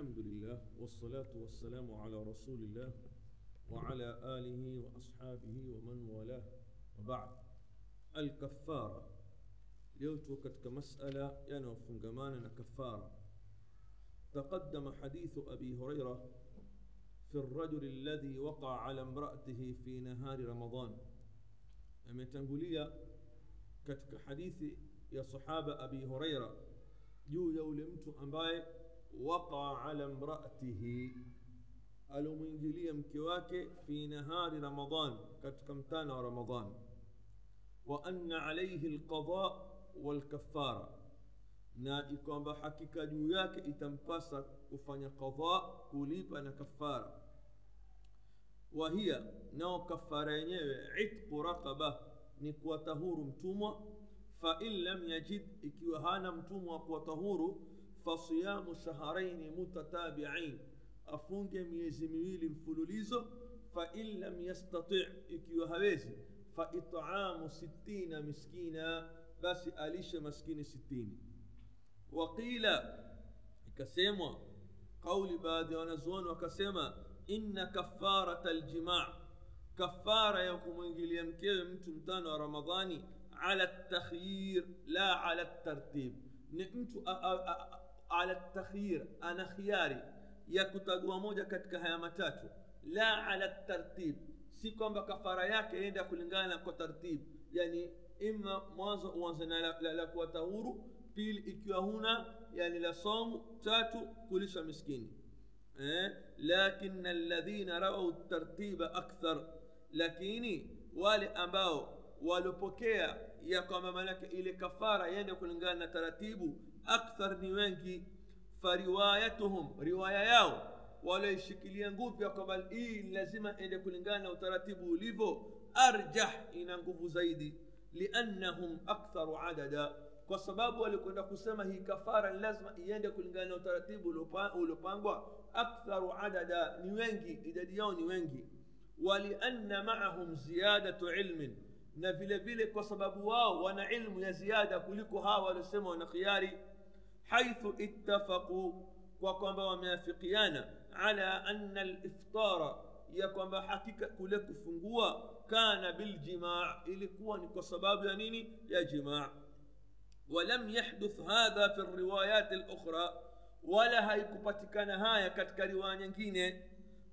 الحمد لله والصلاة والسلام على رسول الله وعلى آله وأصحابه ومن والاه. وبعد. الكفارة. ليوتو كتك مسألة ينو فنجمانا كفارة. تقدم حديث أبي هريرة في الرجل الذي وقع على امرأته في نهار رمضان. hadithi ya sahaba abi huraira juu ya ule mtu ambaye وقع على امرأته. المنجلية مكواك في نهار رمضان. كتكمتان رمضان. وأن عليه القضاء والكفارة. نائكم بحقك جوياك اتنفسك وفن قضاء كليبنا كفارة. وهي نو كفارين عتق رقبة نكوة تهور فإن لم يجد إكيوهانا متوم وقوة تهوره fasiyamu shaharaini mutatabiain afunge miezi miwili mfululizo fain lam yastati ikiwa hawezi faitamu sittina miskina basi alishe maskini sitini waqila ikasemwa qauli baadhi ya wanazuoni wakasema inna kafarata aljimaa kafara ya kumwingilia mkewe mtu mtano wa ramadhani ala takhyir la ala tartib ni mtu ala takhyir ana khiari ya kutagua moja katika haya matatu la ala tartib si kwamba kafara yake enda kulingana kwa tartib yani ima mwanzo uanze na la, la, la kuwatahuru pili ikiwa huna yani la somu tatu kulisha miskini eh? lakin alladhina rawau tartiba akthar lakini wale ambao walopokea ya kwamba maanake ile kafara yende kulingana na taratibu أكثر نيوانكي فروايتهم رواية ياو ولا يشكل ينقوف يا قبل. إيه لازم إذا كل إنجانا وترتبوا ليفو. أرجح إن أنقوف زيدي لأنهم أكثر عددا. وسبب ولكن كسمة هي كفارا لازم يند كل إنجانا وترتبوا لبانغوا أكثر عددا نيوانكي إذا ديون نيوانكي ولأن معهم زيادة علم. na vilevile vile ونعلم sababu wao wana ilmu ya ziada kuliko حيث اتفقوا وكما وموافقيانا على أن الإفطار يا حقيقة كله كفوا كان بالجماع. الكون بسبب يعني يا جماع. ولم يحدث هذا في الروايات الأخرى. ولا هيكوطكنا هيا ketika riwayat nyingine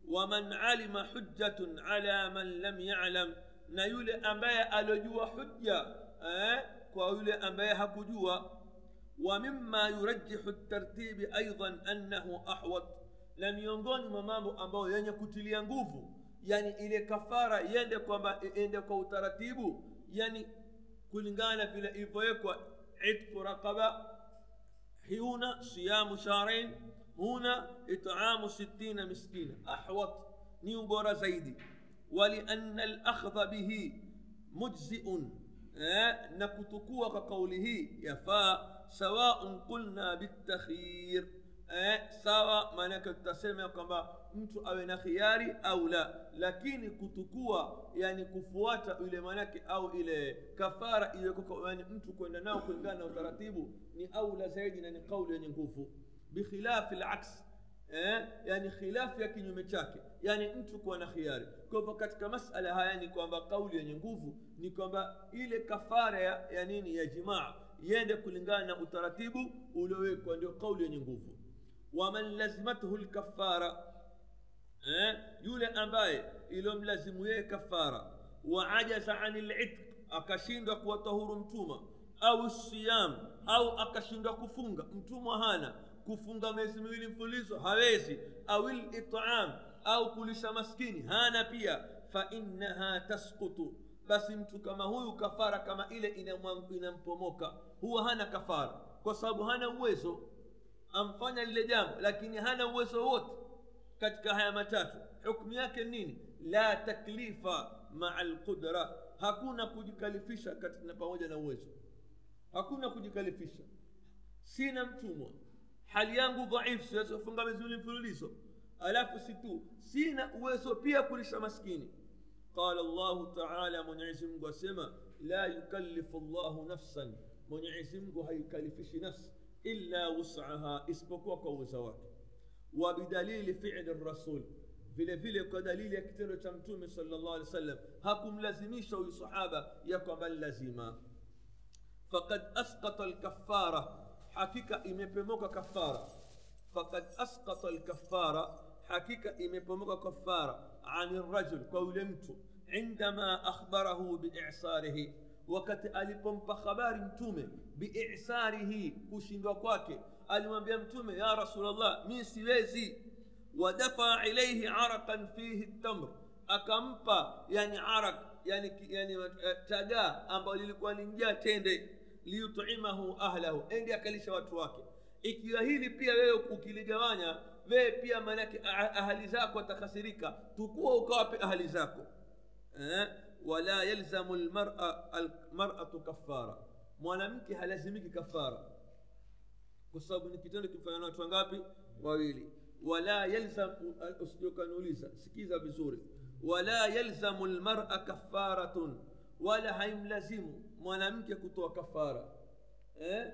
ومن علم حجة على من لم يعلم. نا يولي امبيه alojua hujja eh kwa yule ambaye hakujua ومما يرجح الترتيب أيضا أنه أحوط. لن ينظن ممام ابو يعني كتلي ينقوفو يعني إلى كفارة يندي كوما يندي كو ترتيبو يعني, يعني كلنغانا في الإفويكو عتق رقبة. هنا صيام شهرين. هنا إطعام ستين مسكين أحوط. نيوبورا زيدي. ولأن الأخذ به مجزئ. نكتكوك قوله يفاء. سواء قلنا بالتخير إيه؟ سواء ما نكت تسمع كما أنت أو نخياري أو لا. لكن كتكوا يعني كفوات إلى منك أو إلى كفارة إذا كنت يعني أنت كنا ناو كنا ناو ترتيبه ني أو لا زيدنا ني قول يعني كفو بخلاف العكس. إيه؟ يعني خلاف يكين يمتشاك. يعني أنت كنا خياري كفو كتك مسألة هاي يعني كنا قول يعني كفو ني كنا إلى كفارة يعني يا جماعة. Iende kulingana na utaratibu uliowekwa ndio kauli yenye nguvu waman lazimathu lkafara eh, yule ambaye ilomlazimu yeye kafara waajaza ani litq akashindwa kuwatahuru mtuma au siyam au akashindwa kufunga mtumwa hana kufunga miezi miwili mfulizo hawezi au litam au kulisha maskini hana pia fainnaha tasqutu basi mtu kama huyu kafara kama ile inampomoka huwa hana kafara. Kwa sababu hana uwezo amfanya lile jambo lakini hana uwezo wote katika haya matatu. Hukmu yake nini? La taklifa maa lqudra hakuna kujikalifisha katika pamoja na uwezo. Hakuna kujikalifisha. Sina mtumwa hali yangu dhaifu siwezi kufunga miezi mfululizo. Alafu si tu sina uwezo pia kulisha maskini asema la yukallifu llahu nafsan mwenyezi mungu haikalifishi nafsi illa wusaha isipokuwa kwa uwezo wake wa bidalili fili rasul vile vile kwa dalili ya kitendo cha mtume salllah alih wasallam hakumlazimisha huyu sahaba ya kwamba lazima fakad asqata lkafara hakika imepemoka kafara fakad asqata lkafara hakika imepemoka kafara عن الرجل قولمت عندما أخبره بإعصاره وقت ألبم بخبار متومة بإعصاره كوشين بقواك ألبم بيمتومة يا رسول الله من سيوزي ودفع إليه عرقا فيه التمر. أكمبا يعني عرق يعني يعني تجا أم بالي تندي ليطعمه أهله. إن دي أكلش واتواك إكياهي لبيا يوكو كيلجوانيا wewe pia maanake ahali zako atakasirika tukuwa ukawape ahali zako eh? wala yalzamu lmaratu kafara mwanamke halazimiki kafara kwa sababu ni kitendo kimfanya na watu wangapi wawili wala yalzam usijokanuuliza sikiza vizuri wala yalzamu lmara kafaratun wala haimlazimu mwanamke kutoa kafara eh?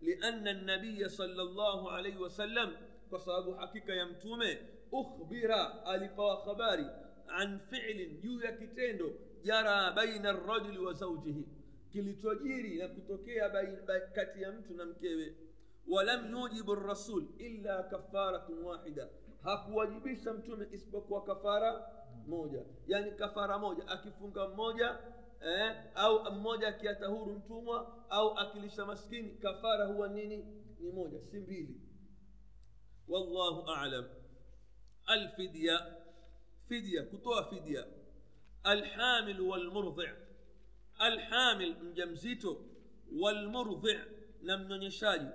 lianna nabiya sal llahu alaihi wasallam kwa sababu hakika ya mtume ukhbira alipawa habari an filin juu ya kitendo jara baina rajuli wa zaujihi kilichojiri na kutokea kati ya mtu na mkewe walam yujibu rasul illa kafaratun wahida hakuwajibisha mtume isipokuwa kafara moja yani kafara moja akifunga mmoja eh, au mmoja akiata huru mtumwa au akilisha maskini kafara huwa nini ni moja si mbili والله أعلم. الفدية فدية كتوى فدية. الحامل والمرضع. الحامل مجمزيته والمرضع. نمنونيشاي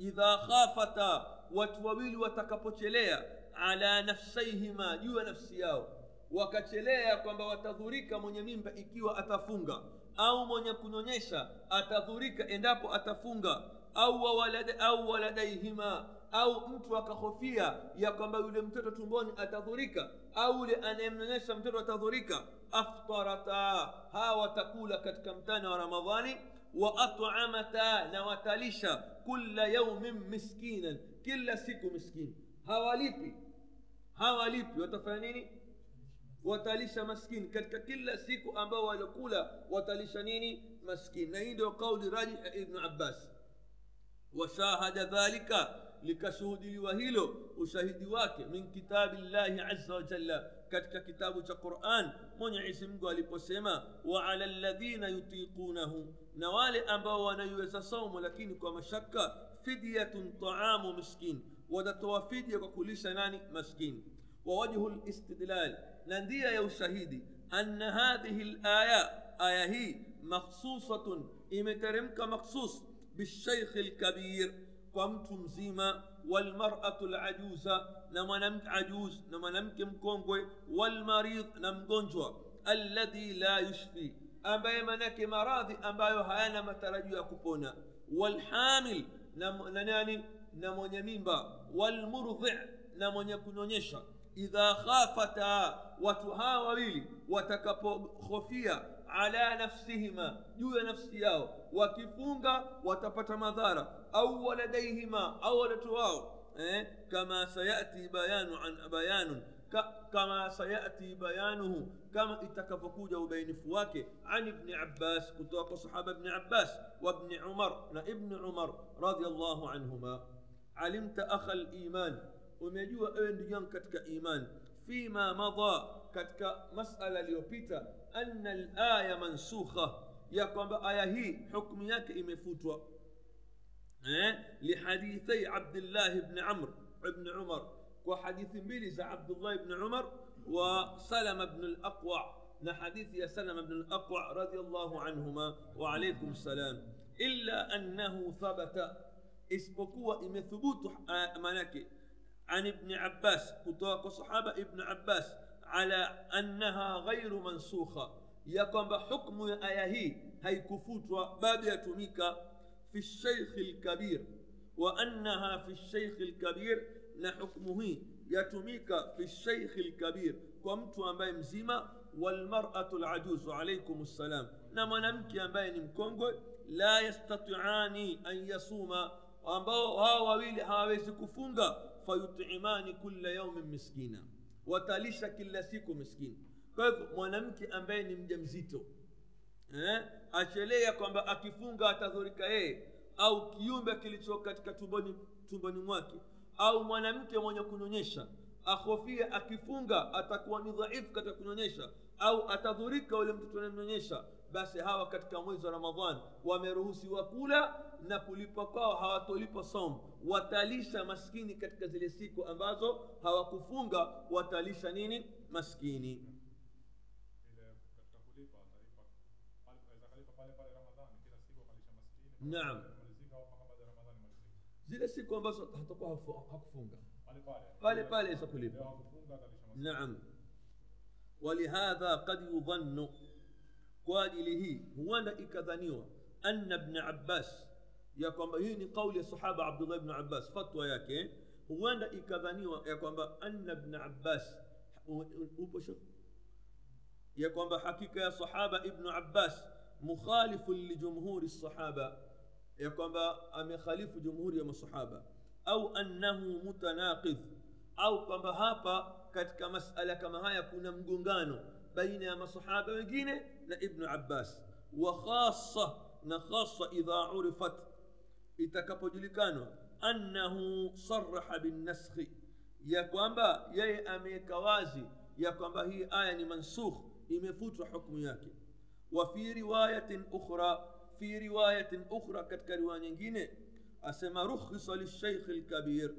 إذا خافتا وتوويل وتكبوتشليا على نفسيهما جوا نفسياو وكتشليا كما وتذوريكا من يمين بإكيوا أتفونغا. أو من يكونونيشا أتذوريكا إندابو أتفونغا. أو ولد أو ولديهما. Au mtu akahofia ya kwamba yule mtoto tumboni atadhurika au yule anayemnyonyesha mtoto atadhurika aftarata hawa watakula katika mtana wa ramadhani wa atamata na watalisha kula yaumin miskinan kila siku miskini hawalipi hawalipi watafanya nini watalisha maskini katika kila siku ambao walikula watalisha nini maskini na hii ndio kauli rajih ibnu abbas washahada dhalika likashuhudiliwa hilo ushahidi wake min kitabi llahi aza wajalla katika kitabu cha quran mwenyezi mungu aliposema wa ala ladhina yutiqunahu na wale ambao wanaiweza saumu lakini kwa mashaka fidyatun taamu miskin watatoa fidya kwa kulisha nani maskini ووجه الاستدلال نندية يا شهيدي أن هذه الآية آية هي مخصوصة إمترمك مخصوص بالشيخ الكبير قمت مزيمة والمرأة العجوزة نمنمك عجوز نمنمك مكونغوي والمريض نمغونجوا الذي لا يشفي ambaye manake maradhi ambayo hayana matarajio ya kupona walhamil na nani na mwenye mimba walmurdhi na mwenye kunyonyesha idha khafata watu hawa wawili watakapohofia ala nafsihima juu ya nafsi yao wakifunga watapata madhara au waladaihima au watoto wao eh? kama sayati bayanu an bayanun كما سيأتي بيانه كما اتكفكوجا وبينف واكي عن ابن عباس كتوك صحابة ابن عباس وابن عمر ابن عمر رضي الله عنهما علمت أخ الإيمان umejua ewe ndugu yangu katika iman fima madha katika masala iliyopita أن الآية منسوخة. يا كم آية هي؟ حكمها كإم فتوى أه؟ لحديثي عبد الله بن عمر بن عمر. وحديث ميلز عبد الله بن عمر وسلم بن الأقوع. نحديث يا سلم بن الأقوع رضي الله عنهما. وعليكم السلام. إلا أنه ثبت. اسبقوا إما ثبوت. آه، عن ابن عباس. كتوك صحابة ابن عباس. على أنها غير منسوخة. يقوم بحكم آية هي كفوت باب يتميك في الشيخ الكبير. وأنها في الشيخ الكبير نحكمه يتميك في الشيخ الكبير. قمت أمباي مزيمة والمرأة العجوز. عليكم السلام. نما نمكي أمباي نمكونغو لا يستطيعان أن ambao hawa wawili hawawezi kufunga fayutimani kula yaumin miskina watalisha kila siku miskini. Kwa hivyo mwanamke ambaye ni mja mzito eh, achelea kwamba akifunga atadhurika yeye au kiumbe kilicho katika tumboni, tumboni mwake au mwanamke mwenye kunyonyesha ahofia akifunga atakuwa ni dhaifu katika kunyonyesha au atadhurika yule mtoto anayemnyonyesha basi hawa katika mwezi wa ramadhan wameruhusiwa kula na kulipa kwao hawatolipa som watalisha maskini katika zile siku ambazo hawakufunga watalisha nini maskini Naam. zile siku ambazo hatakuwa hakufunga pale pale pale pale isa kulipa leo hakufunga atalisha maskini نعم ولهذا قد يظن قائله هو أن إكذانيوا أن ابن عباس ya kwamba hii ni kauli ya sahaba abdullah ibn abbas fatwa yake huenda ikadhaniwa ya kwamba anna ibn abbas upo ya kwamba hakika ya sahaba ibnu abbas mukhalifun lijumhuri sahaba ya kwamba amekhalifu jumhuri ya masahaba au annahu mutanaqidh au kwamba hapa katika masala kama haya kuna mgongano baina ya masahaba wengine ibnu abbas wa khasa na khasa idha urifat itakapojulikanwa annahu saraha binnaskhi ya kwamba yeye ameweka wazi ya kwamba hii aya ni mansukh imefutwa hukmu yake wa fi riwayatin ukhra fi riwayatin ukhra katika riwaya nyingine asema rukhisa lishaykh lkabir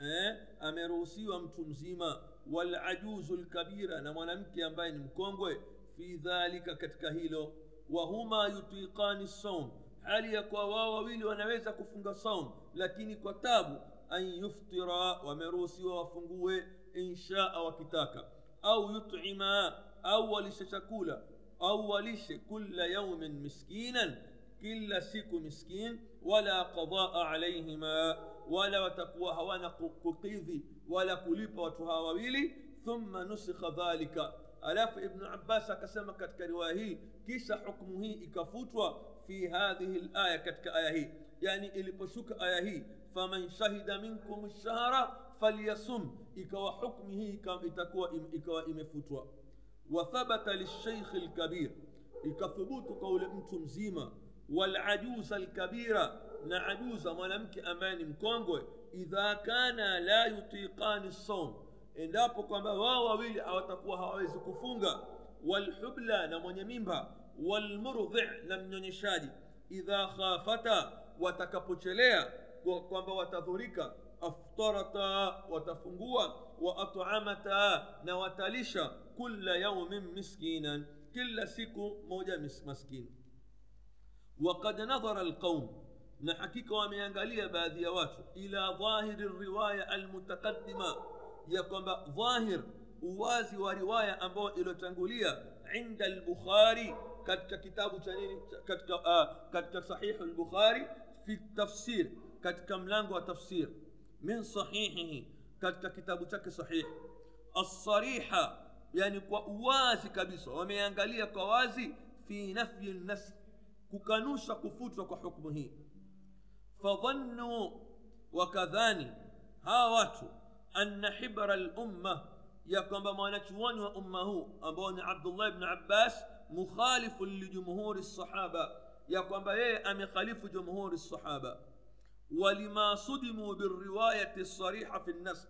eh, ameruhusiwa mtu mzima walajuzu lkabira na mwanamke ambaye ni mkongwe fi dhalika katika hilo wahuma yutiqani saum hali ya kwa wao wawili wanaweza kufunga saum lakini kwa tabu an yuftira wameruhusiwa wafungue inshaa wakitaka au yutima au walishe chakula au walishe kula yaumin miskinan kila siku miskin wala qadaa alaihima wala watakuwa hawana kukidhi wala kulipa watu hawa wawili thumma nusikha dhalika alafu ibnu abbas akasema katika riwaya hii kisha hukmu hii ikafutwa fi hadhihi laya katika aya hii yani iliposhuka aya hii faman shahida minkum lshahra falyasum ikawa hukmu hii itakuwa ikawa imefutwa wathabata lisheikhi lkabir ikathubutu kwa ule mtu mzima walajuza lkabira na ajuza mwanamke ambaye ni mkongwe idha kana la yutiqani saum endapo kwamba wao wawili hawatakuwa hawawezi kufunga walhubla na mwenye mimba walmurdhi na mnyonyeshaji idha khafata watakapochelea kwamba watadhurika aftarata watafungua wa at'amata na watalisha kula yaumin miskinan kila siku moja maskini وقد نظر القوم na hakika wameangalia baadhi ya watu ila dhahiri riwaya almutaqaddima ya kwamba dhahir uwazi wa riwaya ambayo iliyotangulia inda al-bukhari katika kitabu cha nini katika uh, katika sahihu al-bukhari fi tafsir katika mlango wa tafsir min sahihihi katika kitabu chake sahih as-sariha yani kwa uwazi kabisa wameangalia kwa wazi fi nafyi an-nasr kukanusha kufutwa kwa hukumu hii fadhannu wakadhani hawa watu أن حبر الأمة يقوم بمانتوان وأمه أبونا عبد الله بن عباس مخالف لجمهور الصحابة. يقوم بيه أم خالف جمهور الصحابة؟ ولما صدموا بالرواية الصريحة في النص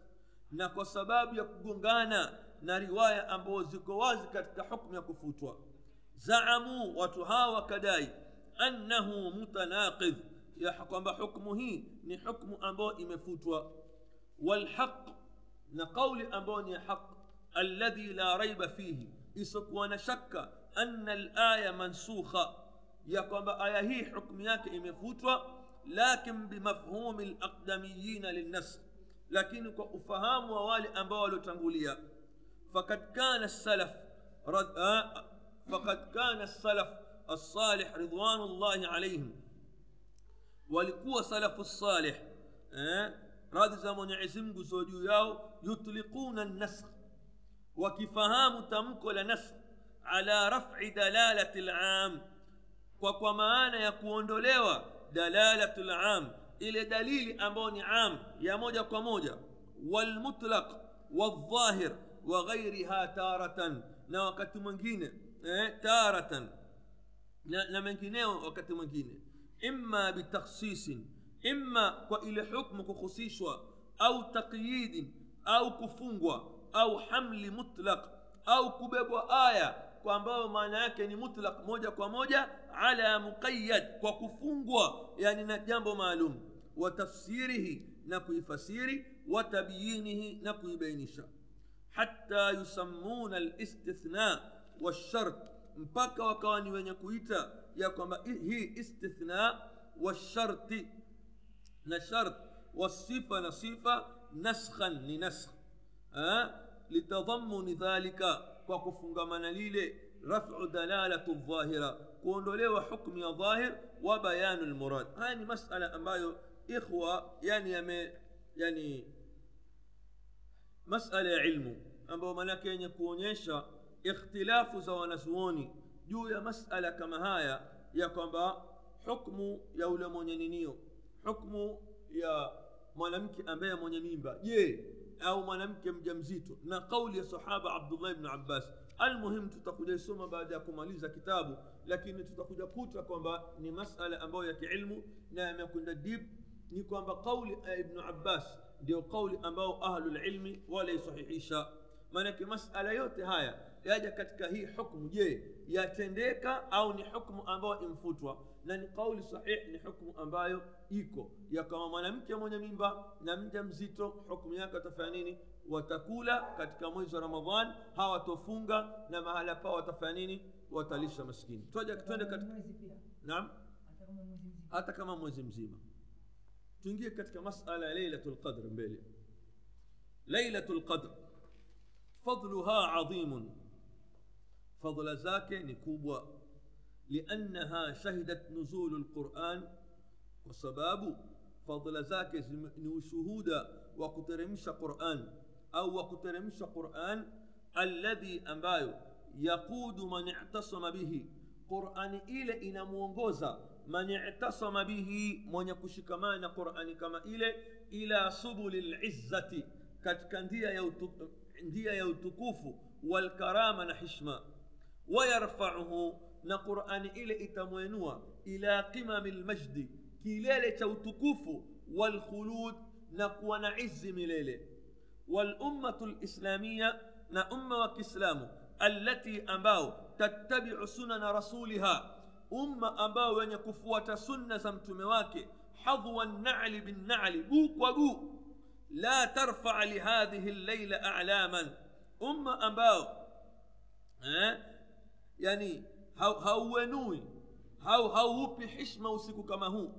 نكو سباب يقنغانا نرواية أبوزك وازك كحكم يكفوتوا. زعموا وتهاوى كداي أنه متناقض. يحكم بحكمه نحكم أبو إمفوتوا. والحق نقول أبوني حق الذي لا ريب فيه. إسق ونشك أن الآية منسوخة. يقوم بآية هي حكمياك إمي فوتوى لكن بمفهوم الأقدميين للنص لكن أفهام ووالي أبوالو تنقوليا. فقد كان السلف رد آه فقد كان السلف الصالح رضوان الله عليهم. ولقوا سلف الصالح آه za mwenyezi mungu zo juu yao yutliquna nasr wakifahamu tamko la nasr ala rafi dalalati lam kwa kwa maana ya kuondolewa dalalatu lam ile dalili ambayo ni am ya moja kwa moja walmutlaq waldhahir wa ghairiha taratan na wakati mwingine eh, taratan na, na mengineo wakati mwingine imma bitakhsisin imma kwa ile hukmu kukhusishwa au taqyidin au kufungwa au hamli mutlaq au kubebwa aya kwa ambayo maana yake ni mutlaq moja kwa moja ala muqayyad kwa kufungwa yani na jambo maalum wa tafsirihi na kuifasiri wa tabyinihi na kuibainisha hatta yusammuna alistithna washart mpaka wakawa ni wenye kuita ya kwamba hii istithna washarti نشرت والصفة نصيفة نسخا لنسخ ها؟ لتضمن ذلك وكفنغ من رفع دلالة الظاهرة. كوندولي وحكم الظاهر وبيان المراد. هاني مسألة أمبايو إخوة يعني يمي يعني مسألة علم أمبايو ملاك يكون يشا اختلاف زوانسواني جو مسألة كما هاي يا يكون حكم يولمون ينينيو hukmu ya mwanamke ambaye mwenye mimba je au mwanamke mjamzito na kauli ya sahaba abdullah ibn abbas almuhim tutakuja isoma baada ya kumaliza kitabu lakini tutakuja kuta kwamba ni masala ambayo ya kiilmu na yamekwenda dip ni kwamba kauli ya ibnu abbas ndio kauli ambao ahlulilmi walaisahihisha maanake masala yote haya yaja katika hii hukmu je yatendeka au ni hukmu ambayo imfutwa na ni kauli sahih ni hukmu ambayo iko ya kama mwanamke mwenye mimba na mja mzito hukmu yake watafanya nini watakula katika mwezi wa ramadhan hawatofunga na mahala pao watafanya nini watalisha maskini twende katika naam hata kama mwezi mzima tuingie katika masala ya lailatul qadr mbele lailatul qadr fadluha adhimun fadla zake ni kubwa لأنها شهدت نزول القرآن وسباب فضل ذاك شهودا وقترمش قرآن أو وقترمش قرآن الذي أمبايو يقود من اعتصم به. قرآن إلى إن موغوزا من اعتصم به من يكش كمان قرآن كما إلى إلى سبل العزة. كتكندية يوتكوف والكرامة نحشما. ويرفعه na qurani ile itamwenua ila qimami lmajdi kilele cha utukufu walkhulud na kuwa na izi milele walummatu lislamiya na umma wa kiislamu allati ambao tattabiu sunana rasuliha umma ambao wenye kufuata sunna za mtume wake hadhwa nali binnali guu kwa guu la tarfaa lihadhihi llaila alaman umma ambao eh, yani hauwenui hau hauupi hishma usiku kama huu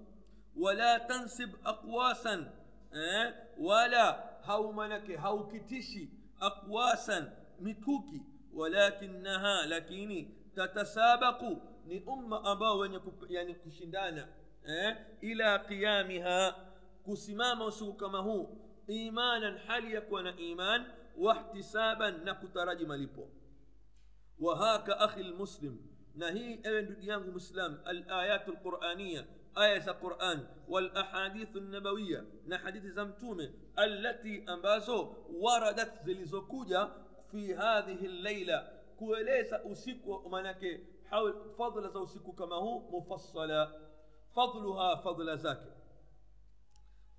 wala tansib aqwasan eh, wala hau manake haukitishi aqwasan mikuki walakinaha lakini tatasabaku ni umma ambao wenye yani kushindana eh, ila qiyamiha kusimama usiku kama huu imanan hali ya kuwa na iman wahtisaban na kutaraji malipo wahaka akhi lmuslim na hii ewe ndugu yangu mwislam alayatu lquraniya aya za quran walahadithu nabawiya na hadithi za mtume allati ambazo waradat zilizokuja fi hadhihi llaila kueleza usiku manake fadla za usiku kama huu mufassala fadluha fadla zake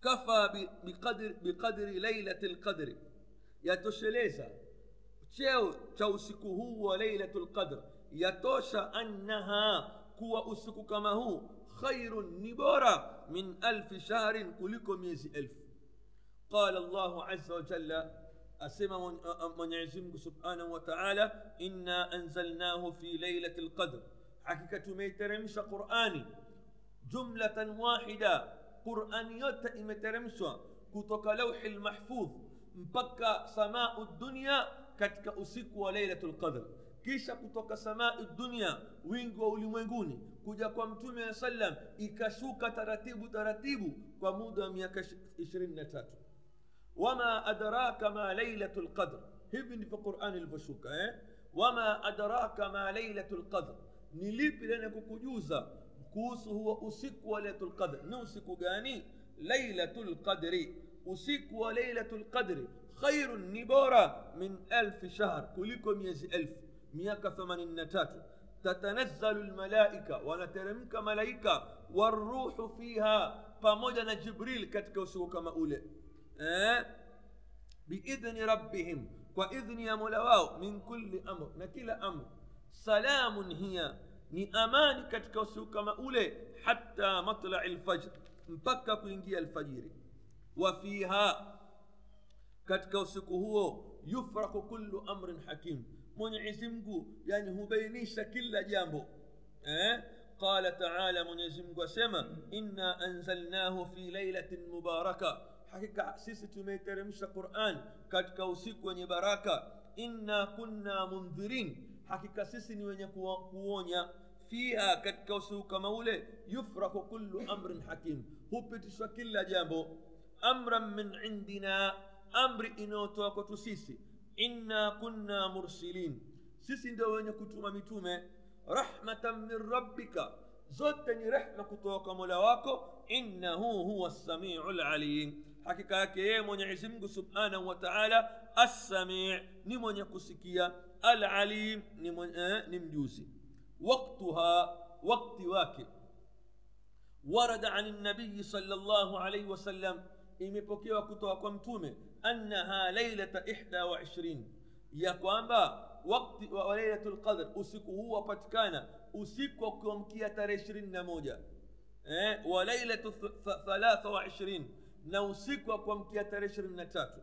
kafa biqadri, biqadri lailati lqadri yatosheleza cheo cha usiku huu wa lailatu lqadr yatosha annaha kuwa usiku kama huu khairun ni bora min alfi shahrin kuliko miezi elfu qala llahu aza wajalla asema mwenyezi mungu subhanahu wa taala inna anzalnahu fi lailati lqadr hakika tumeiteremsha qurani jumlatan wahida qurani yote imeteremshwa kutoka lauhi lmahfudh mpaka samau dunya katika usiku wa lailatu lqadr kisha kutoka samai dunia wingi wa ulimwenguni kuja kwa mtume wa sallam ikashuka taratibu taratibu kwa muda wa miaka ishirini na tatu wama adraka ma lailatu lqadr hivi ndivyo qurani ilivyoshuka eh? wama adraka ma lailatu lqadr ni lipi lenye kukujuza kuhusu huo usiku wa lailatu lqadr ni usiku gani lailatu lqadri usiku wa lailatu lqadri khairun ni bora min alfi shahr kuliko miezi elfu miaka 83 tatanazzalu lmalaika wanateremka malaika waruhu fiha pamoja na jibril katika usiku kama ule eh? biidhni rabbihim kwa idhni ya mola wao min kulli amr na kila amr salamun hiya ni amani katika usiku kama ule hatta matlai lfajr mpaka kuingia alfajiri wa fiha katika usiku huo yufraku kullu amrin hakim mwenyezi mungu yani hubainisha kila jambo eh? qala taala mwenyezi mungu asema inna anzalnahu fi lailatin mubaraka hakika sisi tumeiteremsha quran katika usiku wenye baraka inna kunna mundhirin hakika sisi ni wenye kuo- kuonya fiha katika usiku kama ule yufraku kullu amrin hakim hupitishwa kila jambo amran min indina amri inayotoka kwetu sisi inna kunna mursilin sisi ndio wenye kutuma mitume rahmatan min rabbika zote ni rehma kutoka mola wako innahu huwa samiu lalim hakika yake yeye mwenyezi mungu subhanahu wa taala assamii ni mwenye kusikia alalim ni, eh, ni mjuzi waktuha wakti wake ورد عن النبي صلى الله عليه وسلم imepokewa kutoka kwa mtume annaha lailata ihda wa ishirin ya kwamba wakti wa lailatu lqadr usiku huu wapatikana usiku wa kuamkia tarehe ishirini na moja eh, wa lailatu th- thalatha wa ishirin na usiku wa kuamkia tarehe ishirini na tatu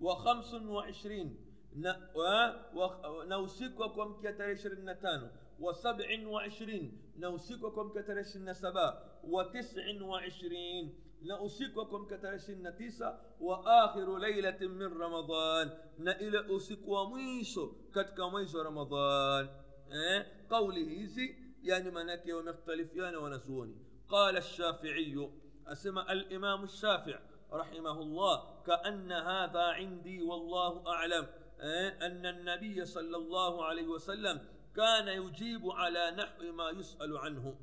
wa khamsun wa ishirin na, wa, wa, na usiku wa kuamkia tarehe ishirini na tano وسبع وعشرين نوسيككم كترشن النسبة وتسع وعشرين نأسيككم كترشن النتيسة وآخر ليلة من رمضان نإلى أسيك وميسو كتك ميسو رمضان. إيه؟ قوله زي يعني منك ومختلف يعني ونسوني. قال الشافعي أسمى الإمام الشافع رحمه الله كأن هذا عندي والله أعلم. إيه؟ أن النبي صلى الله عليه وسلم كان يجيب على نحو ما يسأل عنه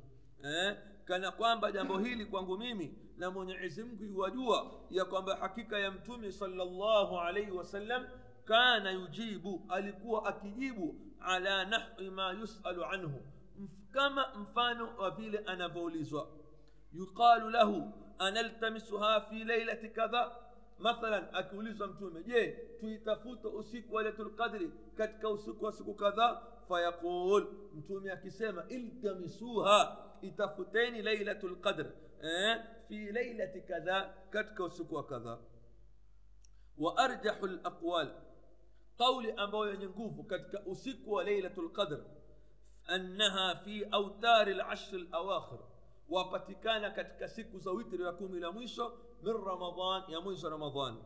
eh, kana kwamba jambo hili kwangu mimi na mwenyezi mungu iwajua ya kwamba hakika ya mtume salllahu alaihi wasallam kana yujibu alikuwa akijibu ala nahwi ma yusalu anhu kama mfano wa vile anavyoulizwa yuqalu lahu analtamisuha fi lailati kadha mathalan akiulizwa mtume je tuitafute usiku wa lailatul qadri katika usiku wa siku kadhaa فيقول متومي كسامة التمسوها اتفتين ليلة القدر. آه، في ليلة كذا كتك وسكوى كذا. وأرجح الأقوال. قول أبو ينقوف كتك أسكوى ليلة القدر. أنها في أوتار العشر الأواخر. وباتيكانا كتك سكو زويتر يكون إلى ميشو من رمضان يا رمضان.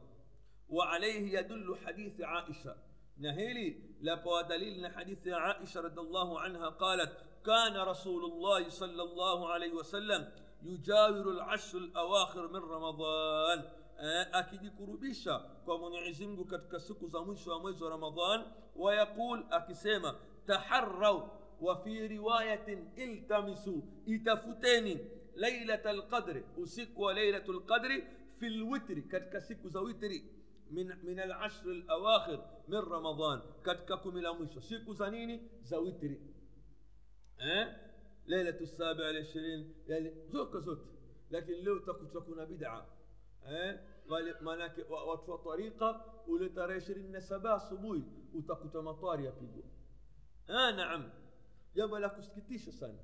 وعليه يدل حديث عائشة. عائشة نهيلي لبوا دليل حديث عائشة رضي الله عنها قالت كان رسول الله صلى الله عليه وسلم يجاور العشر الأواخر من رمضان akijikurubisha kwa mwenyezi mungu katika siku za mwisho wa mwezi wa ramadan wayaqul akisema taharau wa fi riwayatin iltamisu itafuteni lailata lqadri usiku wa lailatu lqadri fi lwitri من من العشر الأواخر من رمضان. كتككم إلى مشو سيكو زانيني زاويتري. ها؟ ليلة السابع والعشرين يعني زوكا زوت. لكن لو تكون تكون بدعة. ها؟ مالك وطفى طريقة ولترى عشرين سبع صبوي وتكون مطار يا بيبو ها نعم. يا ملاك سكتيش سنه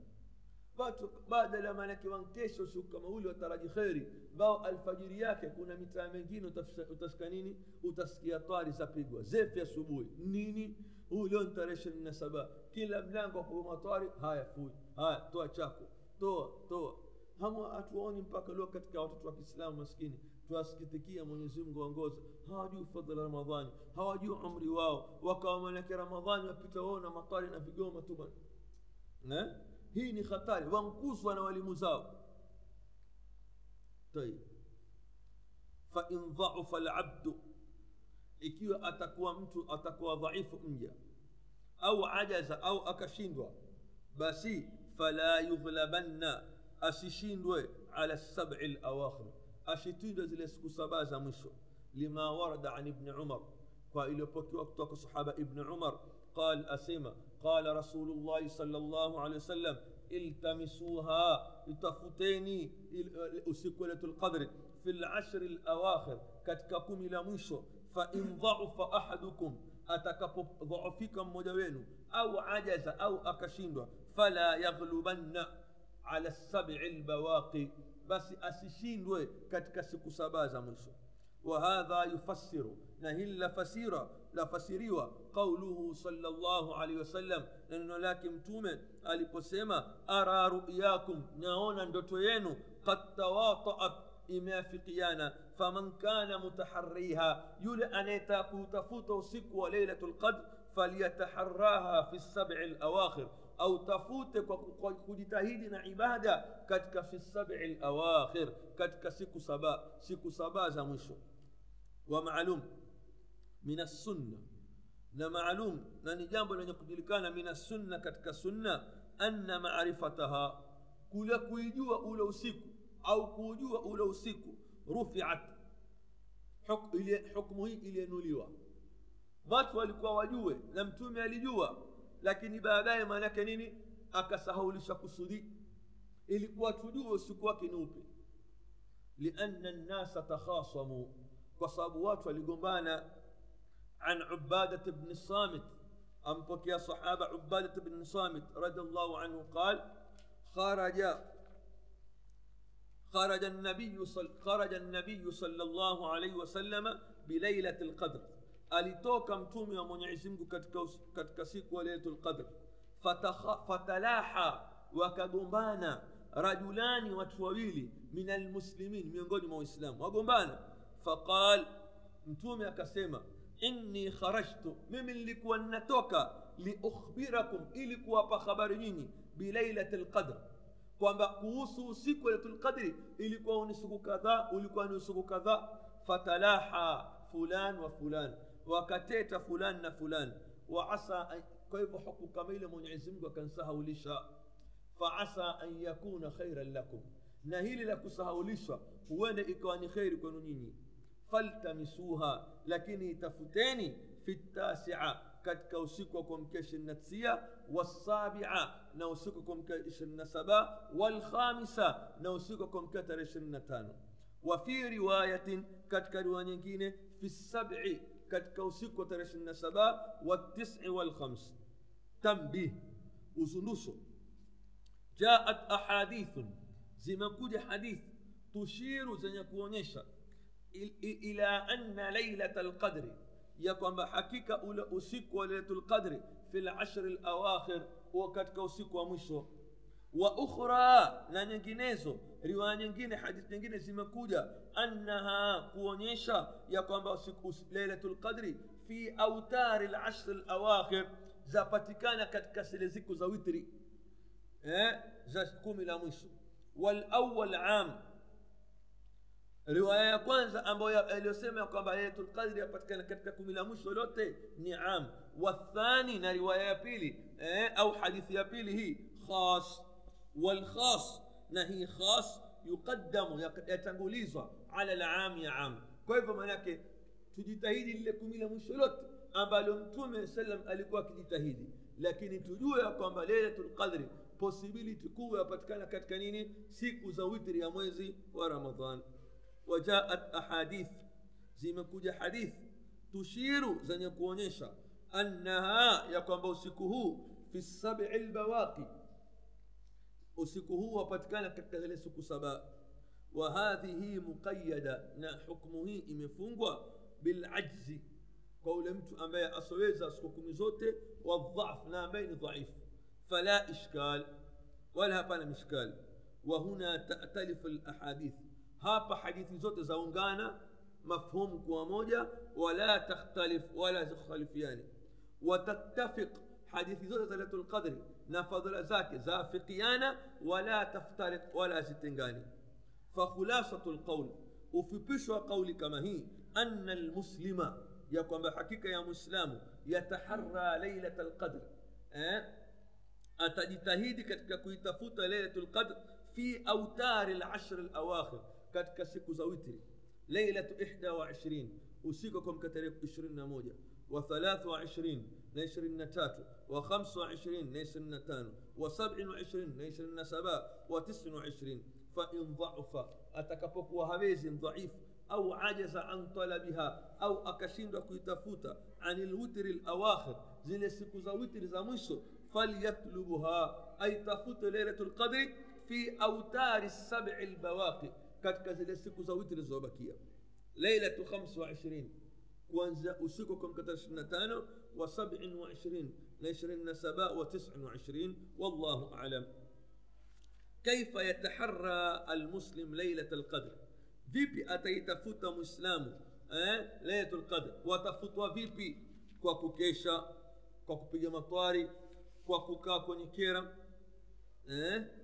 watu badala maanake wankesha usiku kama ule wataraji kheri bao alfajiri yake kuna mitaa mengine utasikia nini utasikia twari zapigwa zefi asubuhi nini huu leo ni tarehe ishirini na saba kila mlango wa kuoma twari haya fui haya toa chako toa toa hama hatuoni mpaka leo katika watoto wa kiislamu maskini tuwasikitikia mwenyezi mungu waongoza hawajui fadhila ramadhani hawajui umri wao wakawa manake ramadhani wapita wao na matari na vigoma tu bwana eh? Hii ni hatari wankuswa na walimu zao طيب فإن ضعف العبد ikiwa atakuwa mtu atakuwa dhaifu mja au ajaza au akashindwa basi fala yughlabanna asishindwe ala sabi lawakhir ashitindwe zile siku saba za mwisho lima warada an ibni umar kwa iliyopokewa kutoka sahaba ibni umar قال أسيما قال رسول الله صلى الله عليه وسلم التمسوها تفوتيني أسيكولة القدر. في العشر الأواخر كتككم إلى ميشو فإن ضعف أحدكم أتكبو ضعفكم مجوين أو عجز أو أكشين فلا يغلبن على السبع البواقي. بس أسشين كتكسك سبازة ميشو وهذا يفسر نهل فسيرة لفسيريوا قوله صلى الله عليه وسلم لأنه لكن تومن aliposema ara ru'yakum naona ndoto yenu qad tawata'at imeafikiana faman kana mutaharriha yule anayetaka kutafuta usiku wa lailatul qadr falyataharraha fi sab'i alawakhir au tafute kwa kujitahidi na ibada katika fi sab'i alawakhir katika siku saba siku saba za mwisho wa maalum من السنة نمعلوم ننجاب لنقدر كان من السنة كتك سنة أن معرفتها كل كيجوا أولو سيكو أو كيجوا أولو سيكو رفعت حك... حكمه إلي نوليوا بات فالكوا وجوه لم تومي لجوا لكن بعدها ما نكنيني أكسهو لشكو سدي إلي كوا تجوه سكوا كنوبي لأن الناس تخاصموا وصابوات فالقمبانا عن عبادة بن الصامت أمبك يا صحابة عبادة بن الصامت رضي الله عنه قال خرج خرج النبي صل خرج النبي صلى الله عليه وسلم بليلة القدر. أليتوك أمتوم يا من يعزمك كتكسيك وليلة القدر. فتخ فتلاحى وكغمبانا رجلان وتفويلي من المسلمين من غير ما إسلام. فقال أمتوم يا كسيمة إني خرجت ممن لك ونتوكا لأخبركم إليك وبخبرنيني بليلة القدر. كما قوسوا سيكوة القدر إليك ونسك كذا إليك ونسك كذا. فتلاحى فلان وفلان وكتيت فلان فلان. وعسى كيف حقك ميل من عزمك وكان سهوليشا فعسى أن يكون خيرا لكم. نهيل لك سهوليشا وأنا إكواني خير كنونيني faltamisuha lakini itafuteni fi tasia katika usiku wa kuamkia ishirini na tisia wasabia na usiku wa kuamkia ishirini na saba walkhamisa na usiku wa kuamkia tarehe ishirini na tano وفي رواية كتك رواية في السبع كتك ishirini na saba والتسع والخمس تنبيه usunduso جاءت أحاديث zimekuja hadith tushiru zenye kuonyesha إلى أن ليلة القدر يقوم بحقيقة أولى أسيك ليلة القدر في العشر الأواخر وكتك أسيك ومشو. وأخرى ننجنيزو رواية ننجيني حديث ننجيني زمكودة أنها كونيشا يقوم بحقيقة ليلة القدر في أوتار العشر الأواخر. زابتكانا كتك سلزيك زويتري أه؟ زاكومي لا والأول عام riwaya ya kwanza ambayo aliyosema kwamba lailatul qadri yapatikana katika kumi la mwisho lote ni am wathani na riwaya ya pili eh, au hadithi ya pili hii khas walkhas na hii khas yuqaddamu yatangulizwa ala lami ya am kwa hivyo maanake tujitahidi lile kumi la mwisho lote ambalo mtume salam alikuwa akijitahidi lakini tujue ya kwamba lailatul qadri possibility kubwa yapatikana katika nini siku za witri ya mwezi wa ramadhan وجاءت أحاديث. زي ما كوجا حديث تشير زن يكونيشا أنها يا يقوم بوسكه في السبع البواقي. وسكه وباتكان كتغل سكو سبا وهذه مقيدة. نا حكمه إمفونغوا بالعجز. قول أمت أمي أصويزا سكوكم زوتي والضعف نامين ضعيف. فلا إشكال. ولا هبان إشكال وهنا تأتلف الأحاديث. هابا حديث زوت زونغانا مفهوم كواموجا ولا تختلف ولا تختلف يعني وتتفق حديث زوت ليلة القدر نفضل ذاك زافقيانا ولا تفترق ولا ستنغاني فخلاصة القول وفي بشوى قول كما هي أن المسلم يقوم بحقيقة يا مسلم يتحرى ليلة القدر أه؟ atajitahidi katika kuitafuta lailatul qadr fi autari lashr lawakhir katika siku za witri leilatu ihda wa ishirini usiku kwa mkatarehe ishirini na moja wa thalatha wa ishirini na ishirini na tatu wa khamsa wa ishirini na ishirini na tano wa sabini wa ishirini na ishirini na saba wa tisini wa ishirini fain dhaufa atakapokuwa hawezi dhaifu au ajaza an talabiha au akashindwa kuitafuta ani lwitri lawakhir zile siku za witri za mwisho falyatlubuha aitafute leilatu lqadri fi autari sabi lbawaqi katika zile siku za ليلة zilizobakia وعشرين. 25 وسكو usiku kamkata 25 wa 27 na 27 wa 29 wallahu alam كيف يتحرى المسلم ليلة القدر؟ فيبي أتيت فوت مسلم أه؟ ليلة القدر. وتفوت فيبي. كوكو كيشا كوكو بيجي مطاري كوكو كاكو نكيرا آه؟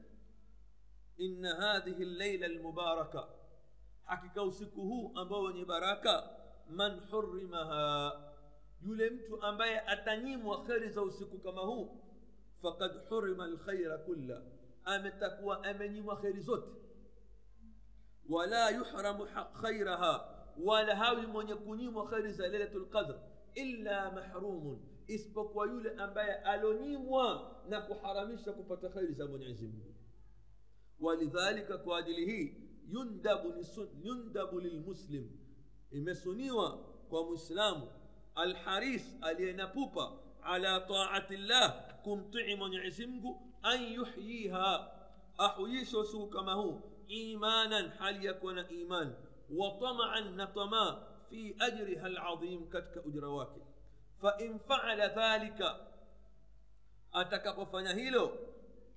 Inna hadhihi llaila almubaraka hakika usiku huu ambao wenye baraka man hurimaha yule mtu ambaye atanyimwa kheri za usiku kama huu fakad hurima lkhaira kulla ametakuwa amenyimwa kheri zote wala yuhramu khairaha wala hawi mwenye kunyimwa kheri za lailatu lqadr illa mahrumun isipokuwa yule ambaye alonyimwa na kuharamisha kupata kheri za mwenyezi mungu ولذلك كوادله يندب يندب للمسلم. يمسنيوا كمسلم الحريص علينا بوبا على طاعة الله. كم تعمن عزمك أن يحييها. أحييش سو كما هو إيمانا حال يكون إيمان؟ وطمعا نطما في أجرها العظيم كتك أجرواك فإن فعل ذلك أتكب فنهيله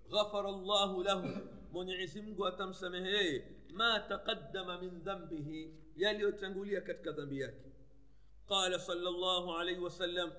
غفر الله له. Mwenyezi mungu atamsamehe yeye ma taqaddama min dhambihi yaliyotangulia katika dhambi yake qala sala llahu alaihi wasallam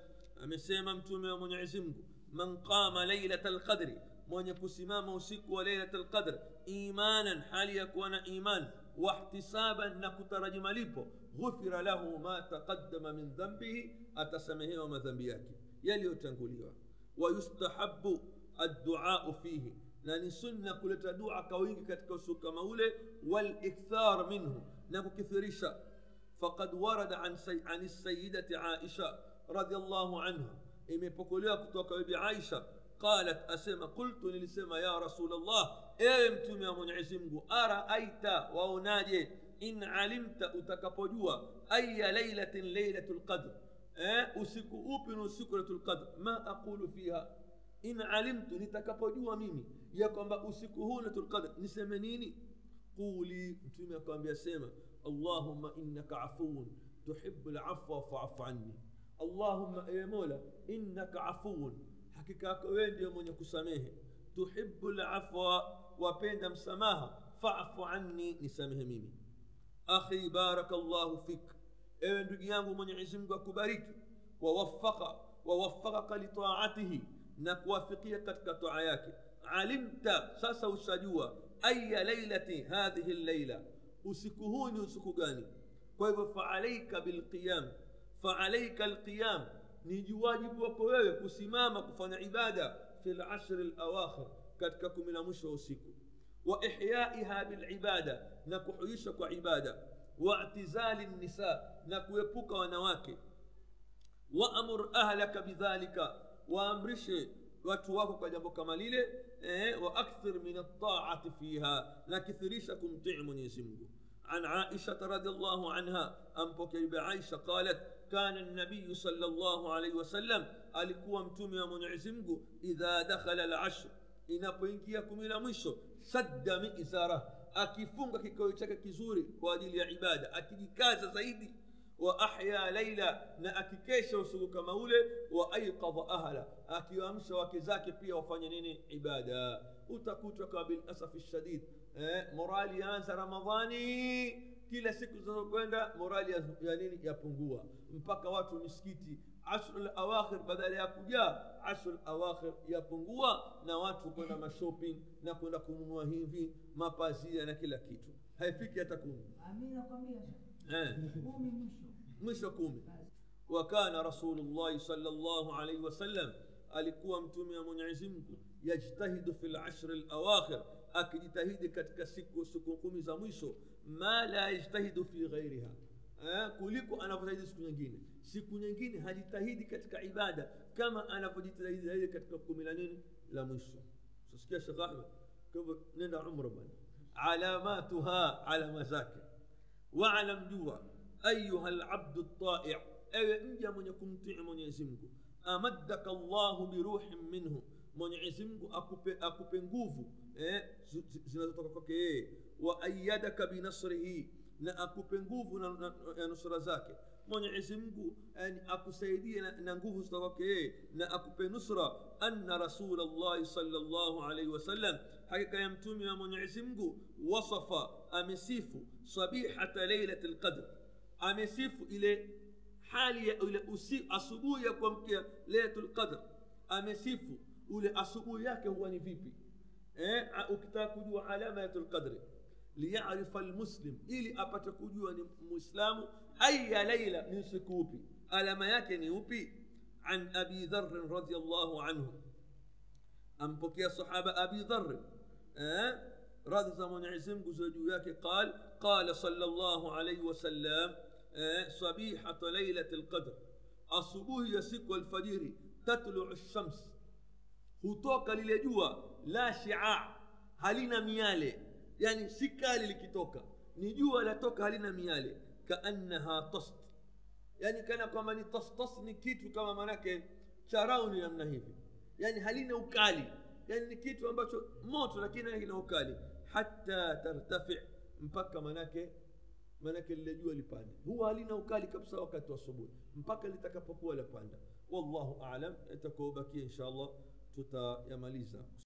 amesema mtume wa mwenyezi mungu man qama lailata lqadri mwenye kusimama usiku wa lailata lqadr imanan hali ya kuwa na iman wahtisaban na kutaraji malipo ghufira lahu ma taqaddama min dhambihi atasamehewa madhambi yake yaliyotanguliwa wayustahabu adduau fihi na ni sunna kuleta dua kwa wingi katika usiku kama ule walikthar minhu na kukithirisha faqad warada an, say, an sayidati aisha radiallahu anha imepokelewa kutoka bibi aisha qalat asema qultu nilisema ya rasul llah ewe mtume wa mwenyezi mungu araaita waonaje in alimta utakapojua aya lailatin lailatu lqadr eh, usiku upi ni usiku lailatu lqadr ma aqulu fiha in alimtu nitakapojua mimi ya kwamba usiku huu lailatu lqadr niseme nini quli mtume akamwambia sema allahumma innaka afuun tuhibu lafwa faafu anni allahumma ewe mola innaka afuun hakika yako wewe ndio mwenye kusamehe tuhibu lafwa wapenda msamaha fafu anni nisamehe mimi akhi baraka llahu fik ewe ndugu yangu mwenyezi mungu akubariki wawafaka wawafakaka litaatihi na kuwafikia katika toa yake alimta sasa ushajua aya lailati hadhihi llaila usiku huu ni usiku gani kwa hivyo faalaika bilqiyam faalaika alqiyam ni wajibu wako wewe kusimama kufanya ibada fi lashri lawakhir katika kumi la mwisho wa usiku wa ihyaiha bilibada na kuhuisha kwa ibada waatizali nisa na kuepuka wanawake waamur ahlaka bidhalika waamrishe watu wako kwa jambo kama lile eh, waakthir min altaati fiha na kithirisha kumtii mwenyezi mungu عن عائشة رضي الله عنها أم بكي عائشة قالت كان النبي صلى الله عليه وسلم mtume wa mwenyezi mungu idha dakhala lashr inapoingia kumi la mwisho sadda mizara akifunga kikao chake kizuri kwa ajili ya ibada akijikaza zaidi wa ahya laila na akikesha usiku kama ule wa aiqadha ahla akiwaamsha wake zake pia wafanye nini ibada utakuta kwa bilasafi shadid eh, morali yaanza ramadhani kila siku zinazokwenda morali ya, ya nini yapungua mpaka watu misikiti ashru lawakhir badala ya kujaa ashru lawakhir yapungua na watu kwenda mashopping na kwenda kununua hivi mapazia na kila kitu haifiki hata kumi amina kwambia eh. Mwisho kumi wakana rasulullahi salllahu alaihi wasallam alikuwa mtume wa mwenyezi mungu yajtahidu fi lashri lawakhir akijitahidi katika siku siku kumi za mwisho ma la yajtahidu fi ghairiha eh, kuliko anavyojitahidi siku nyingine siku nyingine hajitahidi katika ibada kama anavyojitahidi katika kumi la nini la mwisho sasikia shekh ahmed kwa hivyo nenda umra bwana alamatuha alama zake واعلم جوا أيها العبد الطائع أي مجا من يكون من يزمك أمدك الله بروح منه من يزمك أكوبي nguvu eh, zinazotoka kwake yeye waayadaka binasrihi na akupe nguvu na, na, na nusura zake mwenyezi mungu yani akusaidie na, na nguvu zitoka kwake yeye na akupe nusra anna rasulllahi salllahu alaihi wasallam hakika ya mtume wa mwenyezi mungu wasafa amesifu sabihata leilati lqadr amesifu ile hali ya ile asubuhi ya kuamkia leilatu lqadr amesifu ule asubuhi yake huwa ni vipi eh, ukitaka kujua alama ya lqadri liyarifa lmuslim ili apate kujua ni muislamu aya laila ni siku upi alama yake ni upi an abi dharin radiallahu anhu ampokea sahaba abi dharin eh, رد زمان عزم بزوجوياك قال قال صلى الله عليه وسلم آه، صبيحة ليلة القدر. الصبوه يسك والفجر تطلع الشمس. هتوك للجوة لا شعاع هلنا ميالي. يعني سكالي لكتوكا نجوة لا توكا هلنا ميالي. كأنها تصد يعني كان كما تصطصني كيتو كما مناك تراوني لم نهيب يعني هلنا وكالي. Yani ni kitu ambacho moto lakini halina ukali hata tartafi mpaka manake manake lile jua lipande huwa halina ukali kabisa wakati wa asubuhi mpaka litakapokuwa lapanda wallahu alam itakubakia insha allah tutayamaliza